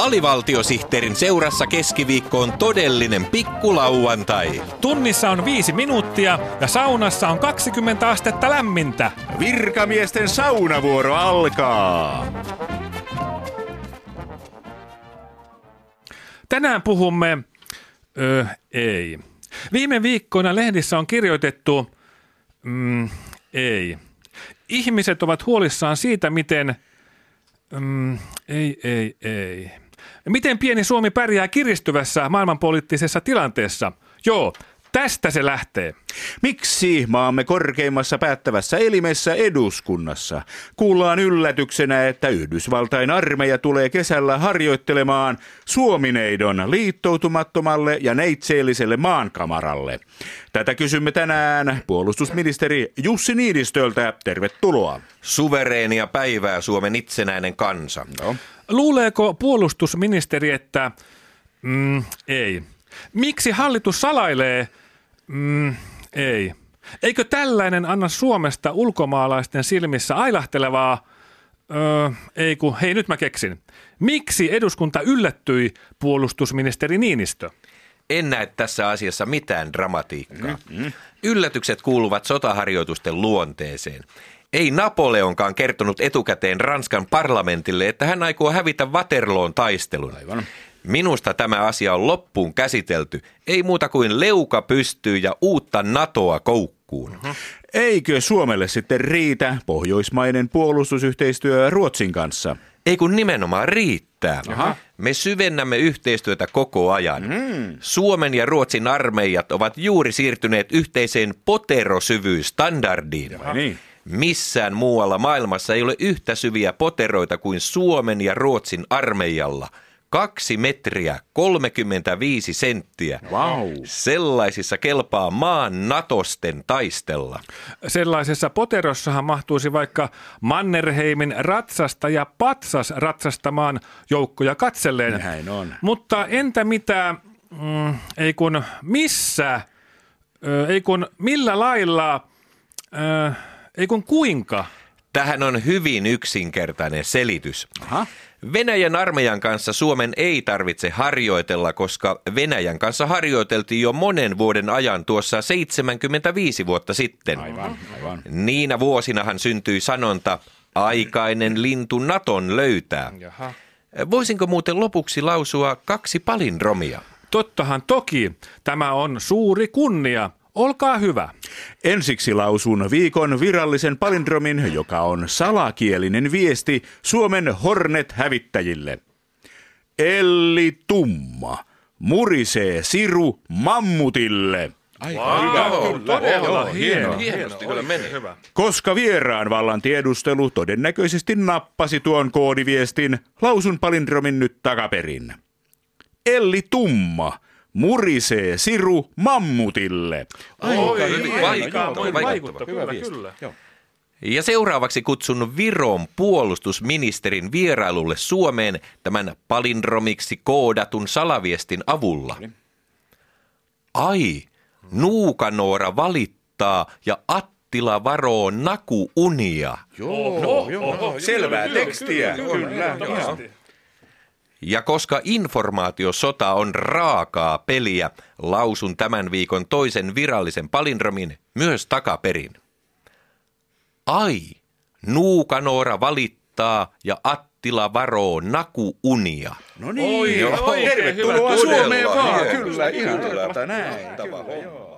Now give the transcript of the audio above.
Alivaltiosihteerin seurassa keskiviikko on todellinen pikkulauantai. Tunnissa on viisi minuuttia ja saunassa on 20 astetta lämmintä. Virkamiesten saunavuoro alkaa. Tänään puhumme... Öö, ei. Viime viikkoina lehdissä on kirjoitettu... Mm, ei. Ihmiset ovat huolissaan siitä, miten... Mm, ei, ei, ei. Miten pieni Suomi pärjää kiristyvässä maailmanpoliittisessa tilanteessa? Joo, tästä se lähtee. Miksi maamme korkeimmassa päättävässä elimessä eduskunnassa kuullaan yllätyksenä, että Yhdysvaltain armeija tulee kesällä harjoittelemaan Suomineidon liittoutumattomalle ja neitseelliselle maankamaralle? Tätä kysymme tänään puolustusministeri Jussi Niinistöltä. Tervetuloa. Suvereenia päivää Suomen itsenäinen kansa. No. Luuleeko puolustusministeri, että mm, ei? Miksi hallitus salailee? Mm, ei. Eikö tällainen anna Suomesta ulkomaalaisten silmissä ailahtelevaa? Öö, ei kun, hei nyt mä keksin. Miksi eduskunta yllättyi puolustusministeri Niinistö? En näe tässä asiassa mitään dramatiikkaa. Yllätykset kuuluvat sotaharjoitusten luonteeseen. Ei Napoleonkaan kertonut etukäteen Ranskan parlamentille, että hän aikoo hävitä Waterloon taistelun. Aivan. Minusta tämä asia on loppuun käsitelty. Ei muuta kuin leuka pystyy ja uutta NATOa koukkuun. Eikö Suomelle sitten riitä pohjoismainen puolustusyhteistyö Ruotsin kanssa? Ei kun nimenomaan riittää. Aha. Me syvennämme yhteistyötä koko ajan. Mm. Suomen ja Ruotsin armeijat ovat juuri siirtyneet yhteiseen poterosyvyysstandardiin. Niin? Missään muualla maailmassa ei ole yhtä syviä poteroita kuin Suomen ja Ruotsin armeijalla. Kaksi metriä, 35 senttiä. Vau. Sellaisissa kelpaa maan natosten taistella. Sellaisessa poterossahan mahtuisi vaikka Mannerheimin ratsasta ja patsas ratsastamaan joukkoja katselleen. Näin on. Mutta entä mitä, mm, ei kun missä, ö, ei kun millä lailla, ö, ei kun kuinka? Tähän on hyvin yksinkertainen selitys. Aha. Venäjän armeijan kanssa Suomen ei tarvitse harjoitella, koska Venäjän kanssa harjoiteltiin jo monen vuoden ajan tuossa 75 vuotta sitten. Aivan, aivan. Niinä vuosinahan syntyi sanonta, aikainen lintu Naton löytää. Jaha. Voisinko muuten lopuksi lausua kaksi palindromia? Tottahan toki, tämä on suuri kunnia. Olkaa hyvä. Ensiksi lausun viikon virallisen palindromin, joka on salakielinen viesti Suomen Hornet-hävittäjille. Elli Tumma murisee siru mammutille. Wow, Todella hieno. Hienosti kyllä meni. Hyvä. Koska vieraan vallan tiedustelu todennäköisesti nappasi tuon koodiviestin, lausun palindromin nyt takaperin. Elli Tumma murisee siru mammutille. Aika hyvin, hyvin, aika vaikuttava, hyvin, vaikuttava. Kyllä, kyllä. Ja seuraavaksi kutsun Viron puolustusministerin vierailulle Suomeen tämän palindromiksi koodatun salaviestin avulla. Ai, Nuukanoora valittaa ja Attila varoo nakuunia. Joo, joo, selvää tekstiä. Kyllä, Ja koska informaatiosota on raakaa peliä, lausun tämän viikon toisen virallisen palindromin myös takaperin. Ai, Nuukanoora valittaa ja Attila varoo nakuunia. No niin, Oi, oikein tervetuloa. Suomeen vaan. Kyllä, ihan Kyllä. näin. Kyllä, joo.